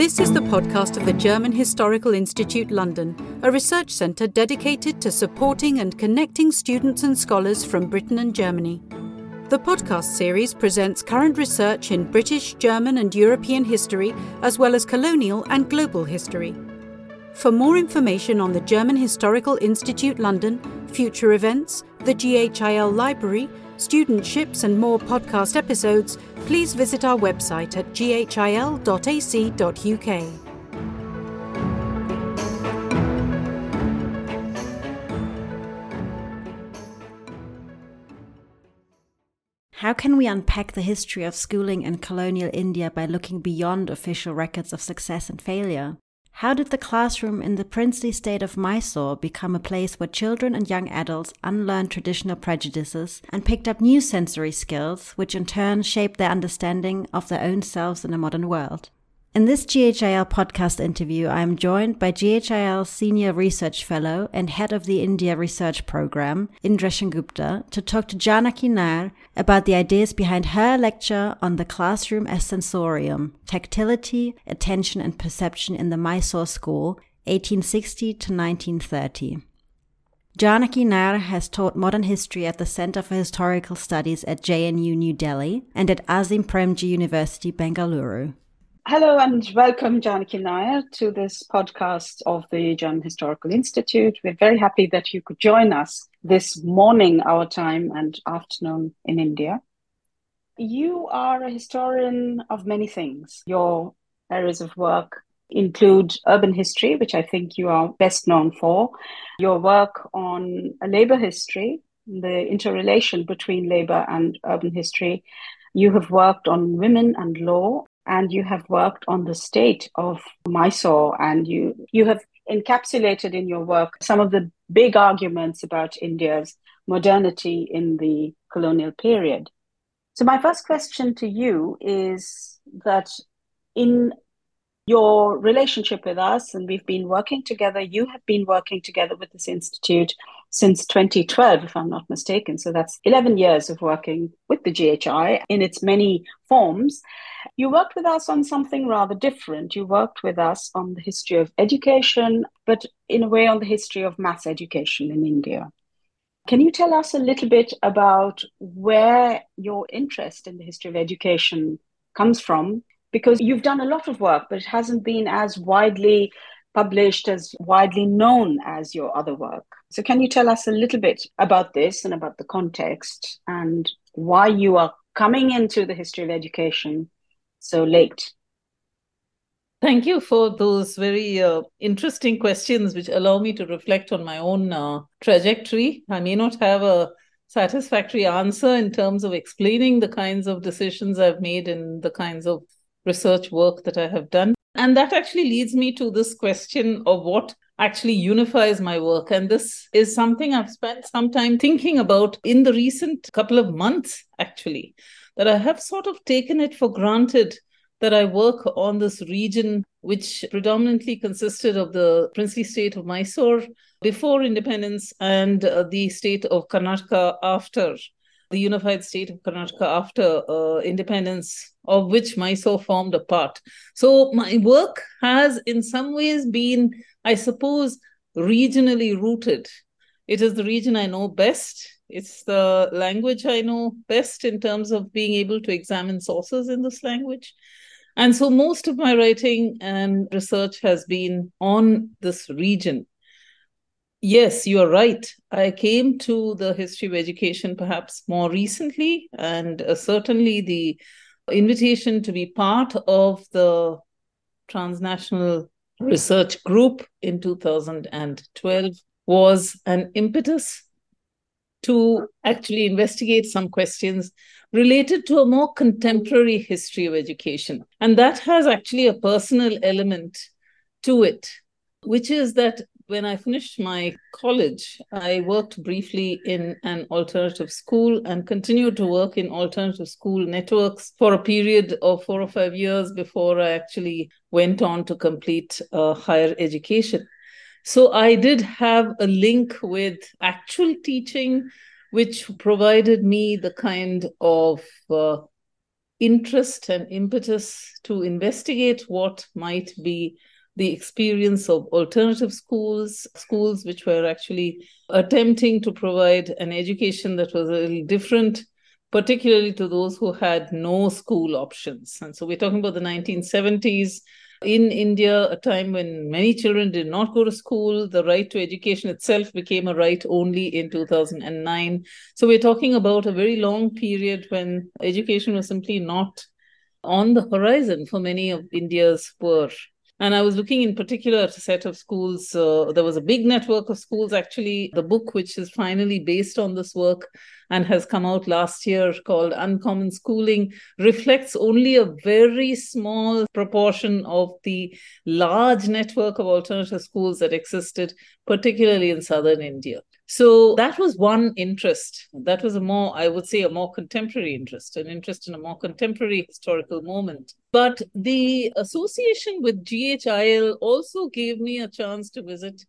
This is the podcast of the German Historical Institute London, a research centre dedicated to supporting and connecting students and scholars from Britain and Germany. The podcast series presents current research in British, German, and European history, as well as colonial and global history. For more information on the German Historical Institute London, future events, the GHIL Library, studentships, and more podcast episodes, please visit our website at ghil.ac.uk. How can we unpack the history of schooling in colonial India by looking beyond official records of success and failure? How did the classroom in the princely state of Mysore become a place where children and young adults unlearned traditional prejudices and picked up new sensory skills, which in turn shaped their understanding of their own selves in a modern world? In this GHIL podcast interview, I am joined by GHIL Senior Research Fellow and Head of the India Research Program, Indra Sengupta, to talk to Janaki Nair about the ideas behind her lecture on the classroom as sensorium, tactility, attention and perception in the Mysore School, 1860 to 1930. Janaki Nair has taught modern history at the Center for Historical Studies at JNU New Delhi and at Azim Premji University, Bengaluru. Hello and welcome, Janaki Nair, to this podcast of the German Historical Institute. We're very happy that you could join us this morning, our time, and afternoon in India. You are a historian of many things. Your areas of work include urban history, which I think you are best known for, your work on labor history, the interrelation between labor and urban history. You have worked on women and law and you have worked on the state of Mysore and you you have encapsulated in your work some of the big arguments about India's modernity in the colonial period. So my first question to you is that in your relationship with us, and we've been working together. You have been working together with this institute since 2012, if I'm not mistaken. So that's 11 years of working with the GHI in its many forms. You worked with us on something rather different. You worked with us on the history of education, but in a way on the history of mass education in India. Can you tell us a little bit about where your interest in the history of education comes from because you've done a lot of work, but it hasn't been as widely published, as widely known as your other work. So, can you tell us a little bit about this and about the context and why you are coming into the history of education so late? Thank you for those very uh, interesting questions, which allow me to reflect on my own uh, trajectory. I may not have a satisfactory answer in terms of explaining the kinds of decisions I've made and the kinds of research work that I have done. And that actually leads me to this question of what actually unifies my work. And this is something I've spent some time thinking about in the recent couple of months, actually, that I have sort of taken it for granted that I work on this region, which predominantly consisted of the princely state of Mysore before independence and uh, the state of Karnataka after the unified state of Karnataka after uh, independence, of which Mysore formed a part. So my work has, in some ways, been, I suppose, regionally rooted. It is the region I know best. It's the language I know best in terms of being able to examine sources in this language. And so most of my writing and research has been on this region. Yes, you are right. I came to the history of education perhaps more recently, and uh, certainly the invitation to be part of the transnational research group in 2012 was an impetus to actually investigate some questions related to a more contemporary history of education. And that has actually a personal element to it, which is that when I finished my college, I worked briefly in an alternative school and continued to work in alternative school networks for a period of four or five years before I actually went on to complete uh, higher education. So I did have a link with actual teaching, which provided me the kind of uh, interest and impetus to investigate what might be the experience of alternative schools, schools which were actually attempting to provide an education that was a little different, particularly to those who had no school options. And so we're talking about the 1970s in India, a time when many children did not go to school, the right to education itself became a right only in 2009. So we're talking about a very long period when education was simply not on the horizon for many of India's poor and I was looking in particular at a set of schools. Uh, there was a big network of schools, actually. The book, which is finally based on this work and has come out last year called Uncommon Schooling, reflects only a very small proportion of the large network of alternative schools that existed, particularly in southern India. So that was one interest. That was a more, I would say, a more contemporary interest, an interest in a more contemporary historical moment. But the association with GHIL also gave me a chance to visit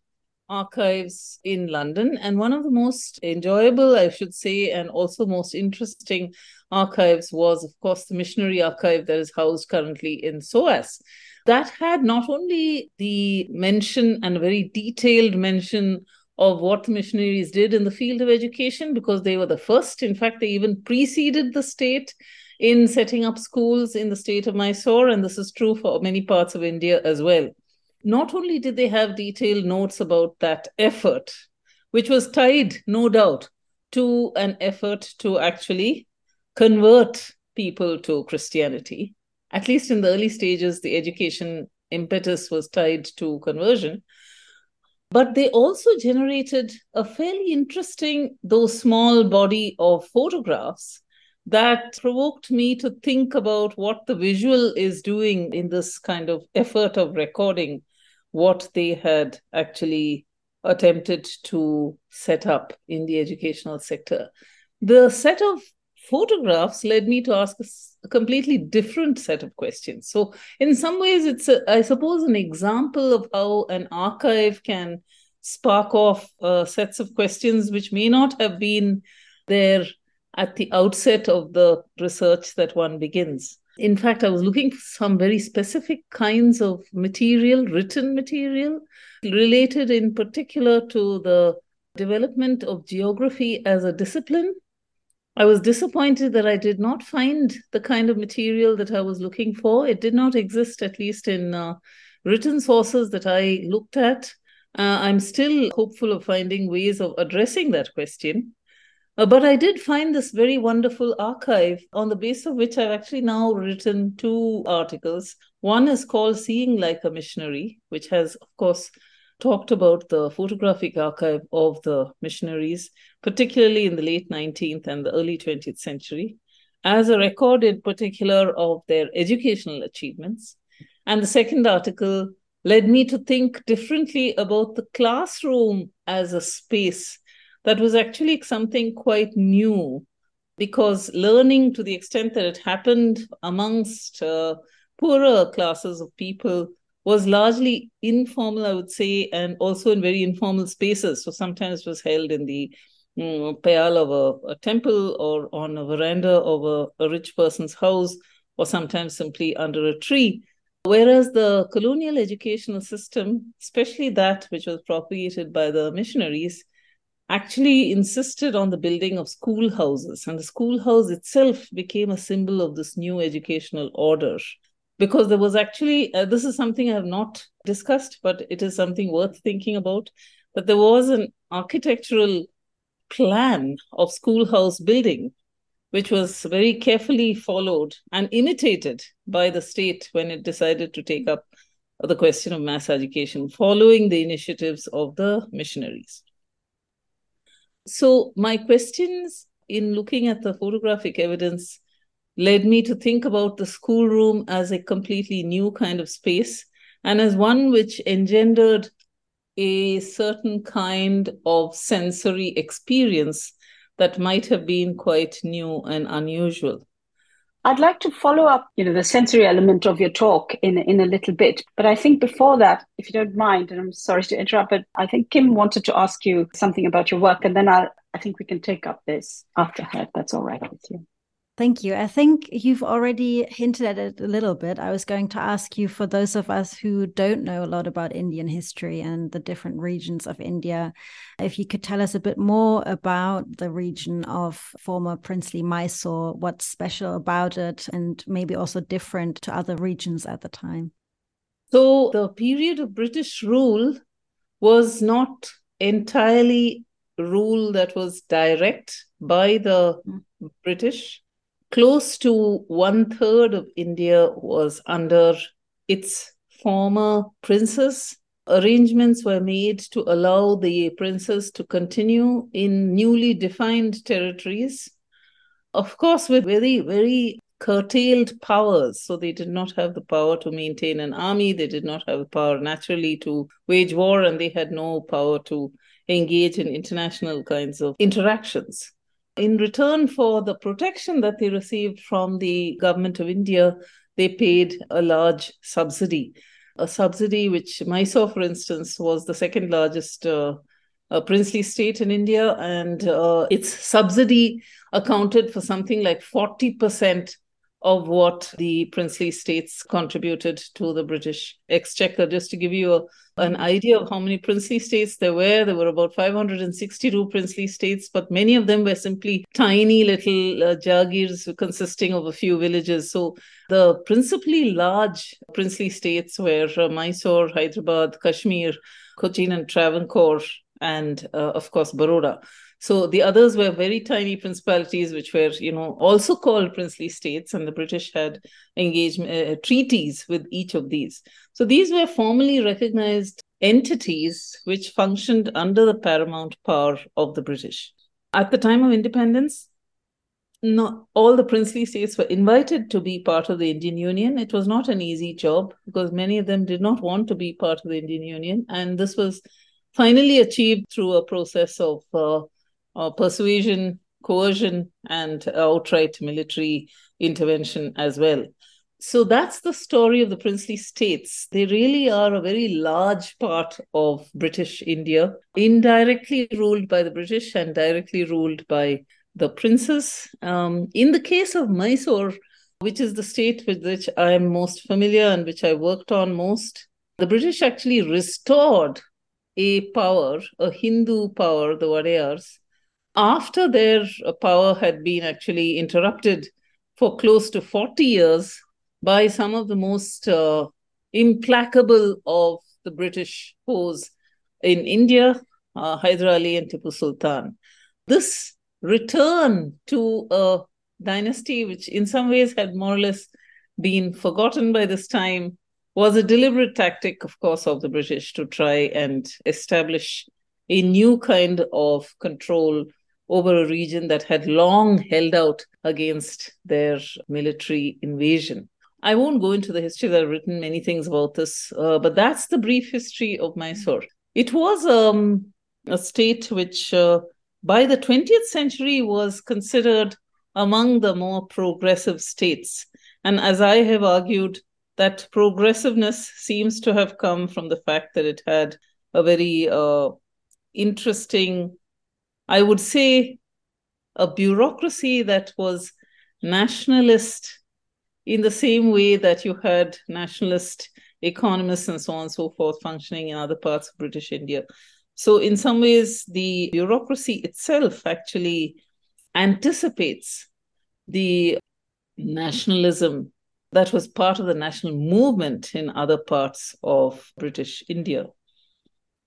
archives in London. And one of the most enjoyable, I should say, and also most interesting archives was, of course, the missionary archive that is housed currently in SOAS. That had not only the mention and a very detailed mention of what missionaries did in the field of education because they were the first. In fact, they even preceded the state in setting up schools in the state of Mysore, and this is true for many parts of India as well. Not only did they have detailed notes about that effort, which was tied, no doubt, to an effort to actually convert people to Christianity. At least in the early stages, the education impetus was tied to conversion. But they also generated a fairly interesting, though small, body of photographs that provoked me to think about what the visual is doing in this kind of effort of recording what they had actually attempted to set up in the educational sector. The set of photographs led me to ask a completely different set of questions. So, in some ways, it's, a, I suppose, an example of how an archive can spark off uh, sets of questions which may not have been there at the outset of the research that one begins. In fact, I was looking for some very specific kinds of material, written material, related in particular to the development of geography as a discipline I was disappointed that I did not find the kind of material that I was looking for. It did not exist, at least in uh, written sources that I looked at. Uh, I'm still hopeful of finding ways of addressing that question. Uh, but I did find this very wonderful archive on the basis of which I've actually now written two articles. One is called Seeing Like a Missionary, which has, of course, talked about the photographic archive of the missionaries, particularly in the late 19th and the early 20th century, as a record in particular of their educational achievements. And the second article led me to think differently about the classroom as a space that was actually something quite new because learning to the extent that it happened amongst uh, poorer classes of people was largely informal, I would say, and also in very informal spaces. So sometimes was held in the pial of a, a, temple or on a veranda of a, a rich person's house, or sometimes simply under a tree. Whereas the colonial educational system, especially that which was propagated by the missionaries, actually insisted on the building of schoolhouses. And the schoolhouse itself became a symbol of this new educational order because there was actually uh, this is something I have not discussed, but it is something worth thinking about. That there was an architectural plan of schoolhouse building, which was very carefully followed and imitated by the state when it decided to take up the question of mass education, following the initiatives of the missionaries. So, my questions in looking at the photographic evidence led me to think about the schoolroom as a completely new kind of space and as one which engendered a certain kind of sensory experience that might have been quite new and unusual. I'd like to follow up, you know, the sensory element of your talk in in a little bit, but I think before that, if you don't mind, and I'm sorry to interrupt, but I think Kim wanted to ask you something about your work, and then I I think we can take up this after her. That's all right with you. Thank you. I think you've already hinted at it a little bit. I was going to ask you for those of us who don't know a lot about Indian history and the different regions of India, if you could tell us a bit more about the region of former princely Mysore, what's special about it, and maybe also different to other regions at the time. So, the period of British rule was not entirely rule that was direct by the mm. British close to one third of India was under its former princes. Arrangements were made to allow the princes to continue in newly defined territories, of course, with very, very curtailed powers. So they did not have the power to maintain an army, they did not have the power naturally to wage war, and they had no power to engage in international kinds of interactions. In return for the protection that they received from the government of India, they paid a large subsidy. A subsidy which Mysore, for instance, was the second largest uh, uh, princely state in India, and uh, its subsidy accounted for something like 40% of what the princely states contributed to the British exchequer. Just to give you a, an idea of how many princely states there were, there were about 562 princely states, but many of them were simply tiny little uh, jagirs consisting of a few villages. So the principally large princely states were uh, Mysore, Hyderabad, Kashmir, Cochin, and Travancore, and uh, of course, Baroda. So the others were very tiny principalities, which were, you know, also called princely states, and the British had engaged uh, treaties with each of these. So these were formally recognized entities which functioned under the paramount power of the British. At the time of independence, not all the princely states were invited to be part of the Indian Union. It was not an easy job because many of them did not want to be part of the Indian Union, and this was finally achieved through a process of uh, uh, persuasion, coercion, and outright military intervention as well. So that's the story of the princely states. They really are a very large part of British India, indirectly ruled by the British and directly ruled by the princes. Um, in the case of Mysore, which is the state with which I am most familiar and which I worked on most, the British actually restored a power, a Hindu power, the Wadeyars, after their power had been actually interrupted for close to 40 years by some of the most uh, implacable of the British foes in India, uh, Hyder Ali and Tipu Sultan. This return to a dynasty which, in some ways, had more or less been forgotten by this time was a deliberate tactic, of course, of the British to try and establish a new kind of control over a region that had long held out against their military invasion. I won't go into the history. I've written many things about this, uh, but that's the brief history of Mysore. It was um, a state which, uh, by the 20th century, was considered among the more progressive states. And as I have argued, that progressiveness seems to have come from the fact that it had a very uh, interesting I would say, a bureaucracy that was nationalist in the same way that you had nationalist economists and so on and so forth functioning in other parts of British India. So, in some ways, the bureaucracy itself actually anticipates the nationalism that was part of the national movement in other parts of British India.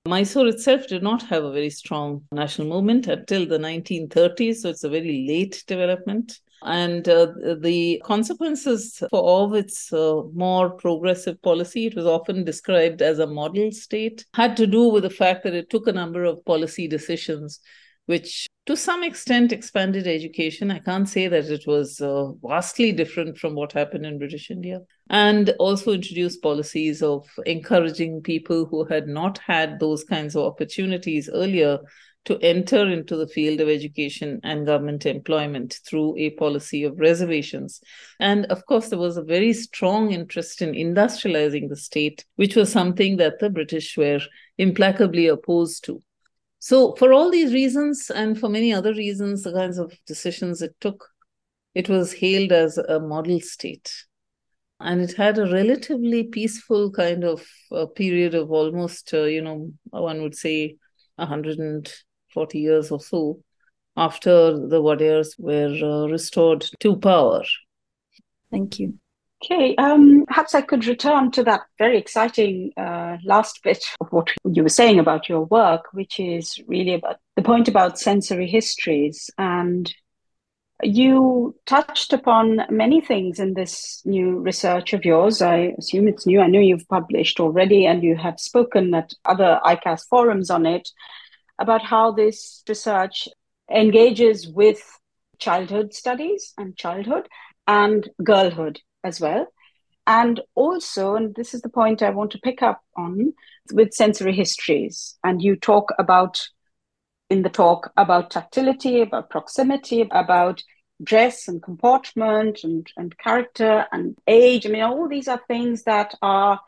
Mysore itself did not have a very strong national movement until the 1930s, so it's a very late development. And uh, the consequences for all its uh, more progressive policy, it was often described as a model state, had to do with the fact that it took a number of policy decisions which to some extent expanded education. I can't say that it was uh, vastly different from what happened in British India. And also introduced policies of encouraging people who had not had those kinds of opportunities earlier to enter into the field of education and government employment through a policy of reservations. And of course, there was a very strong interest in industrializing the state, which was something that the British were implacably opposed to. So, for all these reasons, and for many other reasons, the kinds of decisions it took, it was hailed as a model state. And it had a relatively peaceful kind of uh, period of almost, uh, you know, one would say 140 years or so after the Wadeyars were uh, restored to power. Thank you. Okay, um, perhaps I could return to that very exciting uh, last bit of what you were saying about your work, which is really about the point about sensory histories. And you touched upon many things in this new research of yours. I assume it's new. I know you've published already and you have spoken at other ICAS forums on it about how this research engages with childhood studies and childhood and girlhood as well. And also, and this is the point I want to pick up on with sensory histories. And you talk about in the talk about tactility, about proximity, about dress and comportment and, and character and age. I mean, all these are things that are,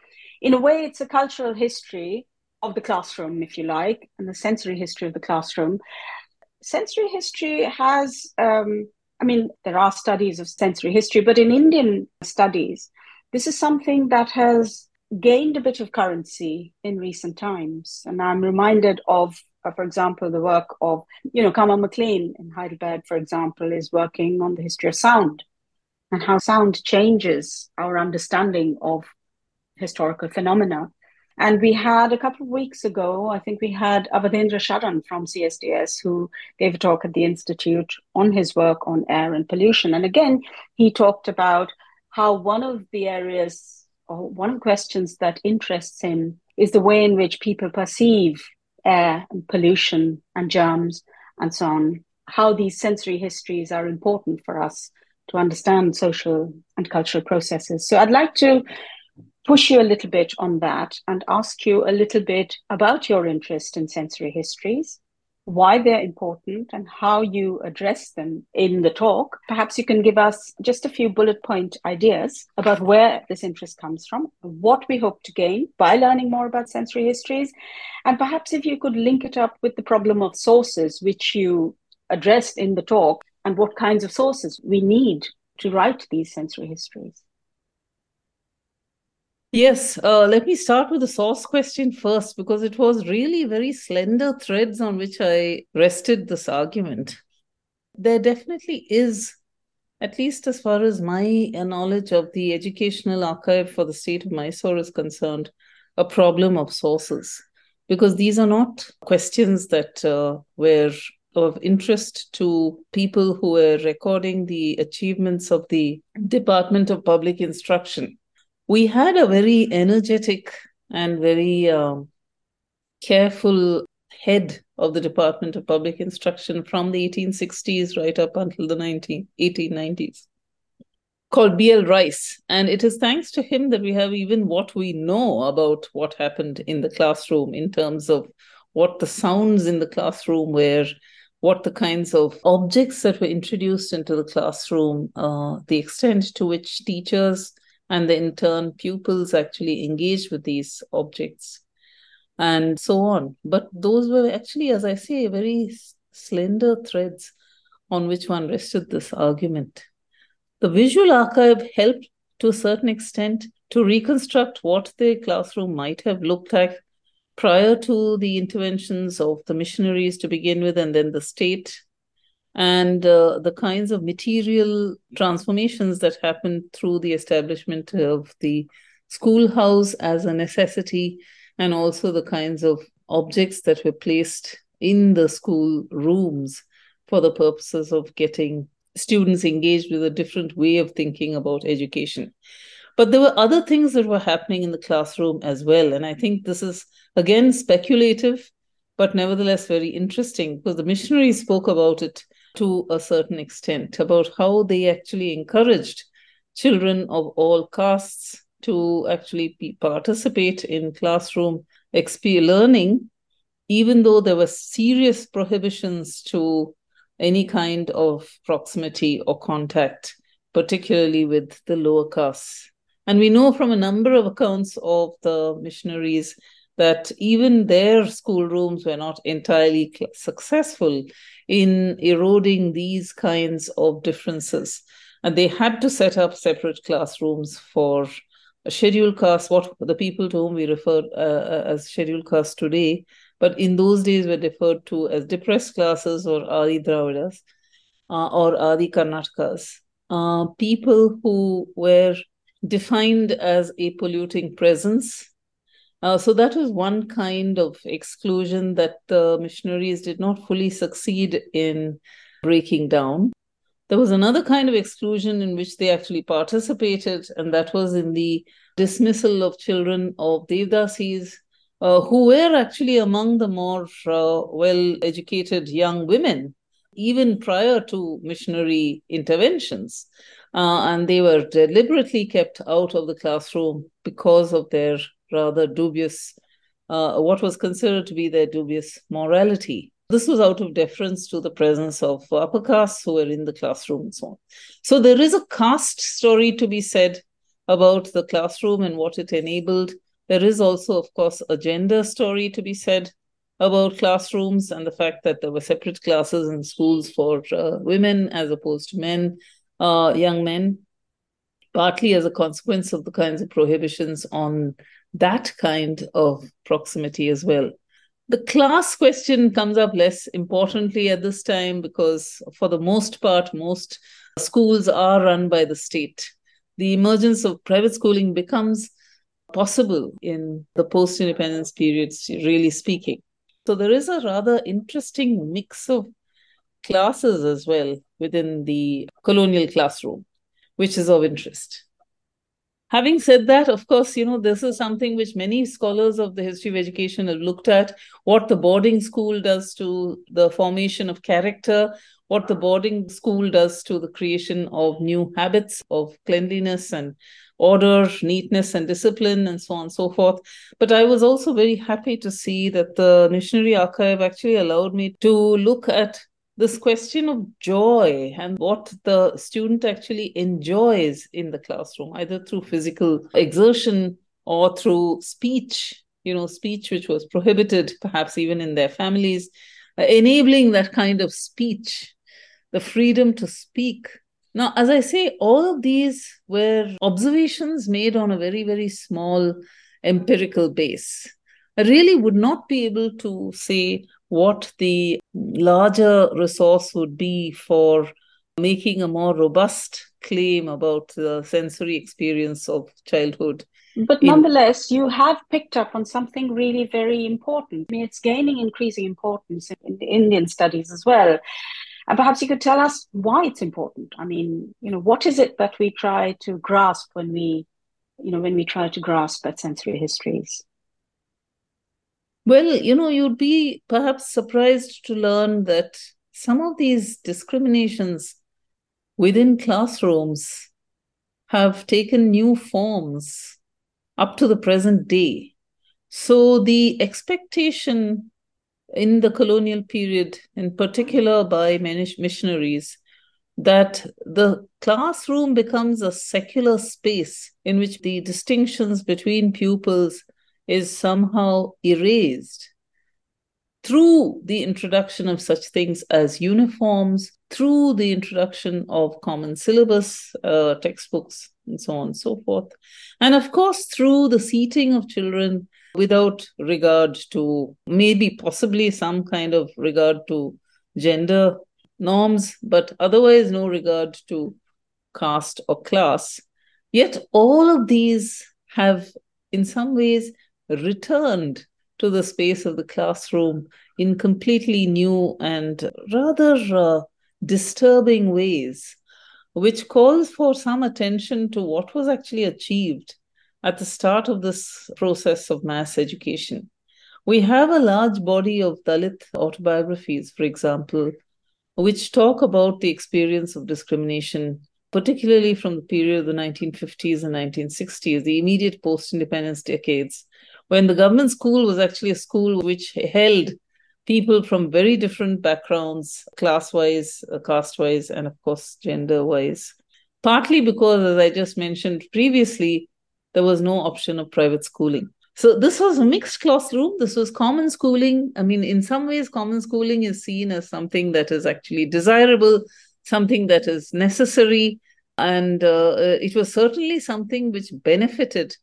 in a way, it's a cultural history of the classroom, if you like, and the sensory history of the classroom. Sensory history has um, I mean, there are studies of sensory history, but in Indian studies, this is something that has gained a bit of currency in recent times. And I'm reminded of, uh, for example, the work of, you know, Kama Maclean in Heidelberg, for example, is working on the history of sound and how sound changes our understanding of historical phenomena. And we had a couple of weeks ago, I think we had Awadhendra Sharan from CSDS who gave a talk at the Institute on his work on air and pollution. And again, he talked about how one of the areas or one of the questions that interests him is the way in which people perceive air and pollution and germs and so on, how these sensory histories are important for us to understand social and cultural processes. So I'd like to push you a little bit on that and ask you a little bit about your interest in sensory histories, why they're important, and how you address them in the talk. Perhaps you can give us just a few bullet point ideas about where this interest comes from, what we hope to gain by learning more about sensory histories, and perhaps if you could link it up with the problem of sources, which you addressed in the talk, and what kinds of sources we need to write these sensory histories. Yes, uh, let me start with the source question first because it was really very slender threads on which I rested this argument. There definitely is, at least as far as my knowledge of the educational archive for the state of Mysore is concerned, a problem of sources because these are not questions that uh, were of interest to people who were recording the achievements of the Department of Public Instruction we had a very energetic and very um, careful head of the Department of Public Instruction from the 1860s right up until the 19, 1890s called B.L. Rice. And it is thanks to him that we have even what we know about what happened in the classroom in terms of what the sounds in the classroom were, what the kinds of objects that were introduced into the classroom, uh, the extent to which teachers and in turn pupils actually engage with these objects and so on. But those were actually as i say very slender threads on which one rested this argument. The visual archive helped to a certain extent to reconstruct what the classroom might have looked like prior to the interventions of the missionaries to begin with and then the state and uh, the kinds of material transformations that happened through the establishment of the schoolhouse as a necessity, and also the kinds of objects that were placed in the school rooms for the purposes of getting students engaged with a different way of thinking about education. But there were other things that were happening in the classroom as well. And I think this is, again, speculative, but nevertheless very interesting because the missionaries spoke about it to a certain extent about how they actually encouraged children of all castes to actually participate in classroom XP learning, even though there were serious prohibitions to any kind of proximity or contact, particularly with the lower castes. And we know from a number of accounts of the missionaries that even their schoolrooms were not entirely successful in eroding these kinds of differences. And they had to set up separate classrooms for scheduled castes, what the people to whom we refer uh, as scheduled castes today, but in those days were referred to as depressed classes or Adi Dravidas uh, or Adi Karnatakas. Uh, people who were defined as a polluting presence. Uh, so that was one kind of exclusion that the missionaries did not fully succeed in breaking down. There was another kind of exclusion in which they actually participated, and that was in the dismissal of children of Devdasis, uh, who were actually among the more uh, well educated young women, even prior to missionary interventions. Uh, and they were deliberately kept out of the classroom because of their rather dubious, uh, what was considered to be their dubious morality. This was out of deference to the presence of upper castes who were in the classroom and so on. So there is a caste story to be said about the classroom and what it enabled. There is also, of course, a gender story to be said about classrooms and the fact that there were separate classes in schools for uh, women as opposed to men, uh, young men, partly as a consequence of the kinds of prohibitions on that kind of proximity as well. The class question comes up less importantly at this time because, for the most part, most schools are run by the state. The emergence of private schooling becomes possible in the post independence periods, really speaking. So there is a rather interesting mix of classes as well within the colonial classroom, which is of interest. Having said that, of course, you know, this is something which many scholars of the history of education have looked at what the boarding school does to the formation of character, what the boarding school does to the creation of new habits of cleanliness and order, neatness, and discipline, and so on and so forth. But I was also very happy to see that the Missionary Archive actually allowed me to look at this question of joy and what the student actually enjoys in the classroom, either through physical exertion or through speech, you know, speech which was prohibited perhaps even in their families, uh, enabling that kind of speech, the freedom to speak. Now, as I say, all of these were observations made on a very, very small empirical base. I really would not be able to say what the larger resource would be for making a more robust claim about the sensory experience of childhood. But nonetheless, you have picked up on something really very important. I mean, it's gaining increasing importance in the Indian studies as well. And perhaps you could tell us why it's important. I mean, you know, what is it that we try to grasp when we, you know, when we try to grasp at sensory histories? Well, you know, you'd be perhaps surprised to learn that some of these discriminations within classrooms have taken new forms up to the present day. So the expectation in the colonial period, in particular by missionaries, that the classroom becomes a secular space in which the distinctions between pupils is somehow erased through the introduction of such things as uniforms, through the introduction of common syllabus, uh, textbooks, and so on and so forth. And of course, through the seating of children without regard to maybe possibly some kind of regard to gender norms, but otherwise no regard to caste or class. Yet all of these have, in some ways, returned to the space of the classroom in completely new and rather uh, disturbing ways, which calls for some attention to what was actually achieved at the start of this process of mass education. We have a large body of Dalit autobiographies, for example, which talk about the experience of discrimination, particularly from the period of the 1950s and 1960s, the immediate post independence decades, when the government school was actually a school which held people from very different backgrounds, class wise, uh, caste wise, and of course, gender wise. Partly because, as I just mentioned previously, there was no option of private schooling. So this was a mixed classroom. This was common schooling. I mean, in some ways, common schooling is seen as something that is actually desirable, something that is necessary, And uh, it was certainly something which benefited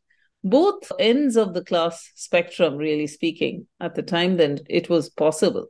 both ends of the class spectrum, really speaking, at the time then it was possible.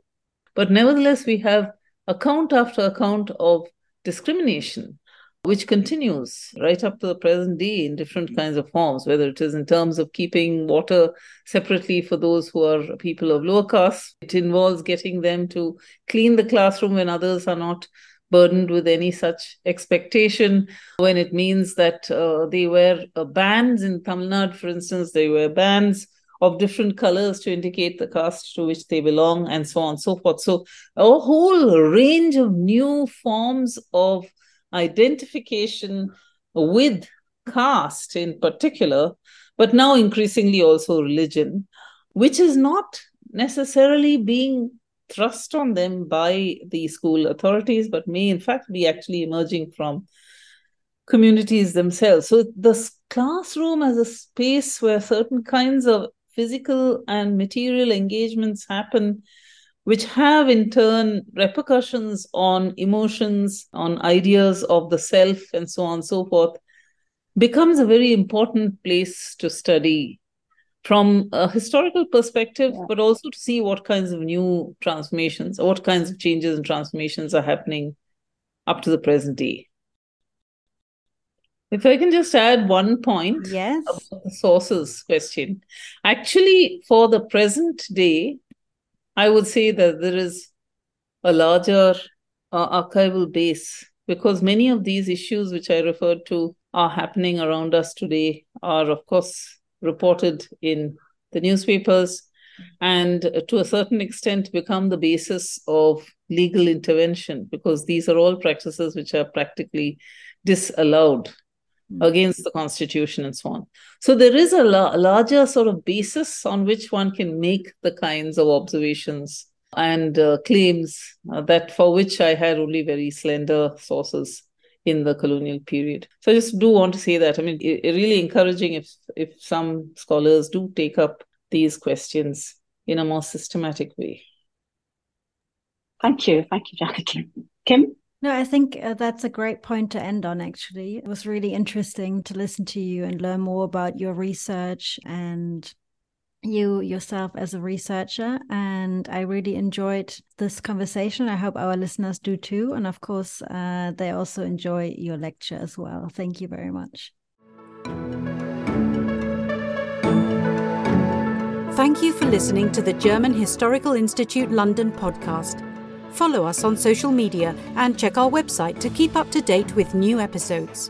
But nevertheless, we have account after account of discrimination, which continues right up to the present day in different kinds of forms, whether it is in terms of keeping water separately for those who are people of lower caste. It involves getting them to clean the classroom when others are not burdened with any such expectation when it means that uh, they wear uh, bands in Tamil Nadu, for instance, they wear bands of different colors to indicate the caste to which they belong, and so on and so forth. So, a whole range of new forms of identification with caste in particular, but now increasingly also religion, which is not necessarily being thrust on them by the school authorities, but may in fact be actually emerging from communities themselves. So the classroom as a space where certain kinds of physical and material engagements happen, which have in turn repercussions on emotions, on ideas of the self, and so on and so forth, becomes a very important place to study from a historical perspective, yeah. but also to see what kinds of new transformations or what kinds of changes and transformations are happening up to the present day. If I can just add one point yes. about the sources question. Actually, for the present day, I would say that there is a larger uh, archival base because many of these issues which I referred to are happening around us today are, of course, reported in the newspapers and to a certain extent become the basis of legal intervention because these are all practices which are practically disallowed hmm. against the constitution and so on so there is a, la- larger sort of basis on which one can make the kinds of observations and uh, claims uh, that for which i had only very slender sources in the colonial period. So I just do want to say that. I mean, it, it really encouraging if if some scholars do take up these questions in a more systematic way. Thank you. Thank you, Janaki. Kim? No, I think uh, that's a great point to end on, actually. It was really interesting to listen to you and learn more about your research and you yourself as a researcher. And I really enjoyed this conversation. I hope our listeners do too. And of course, uh, they also enjoy your lecture as well. Thank you very much. Thank you for listening to the German Historical Institute London podcast. Follow us on social media and check our website to keep up to date with new episodes.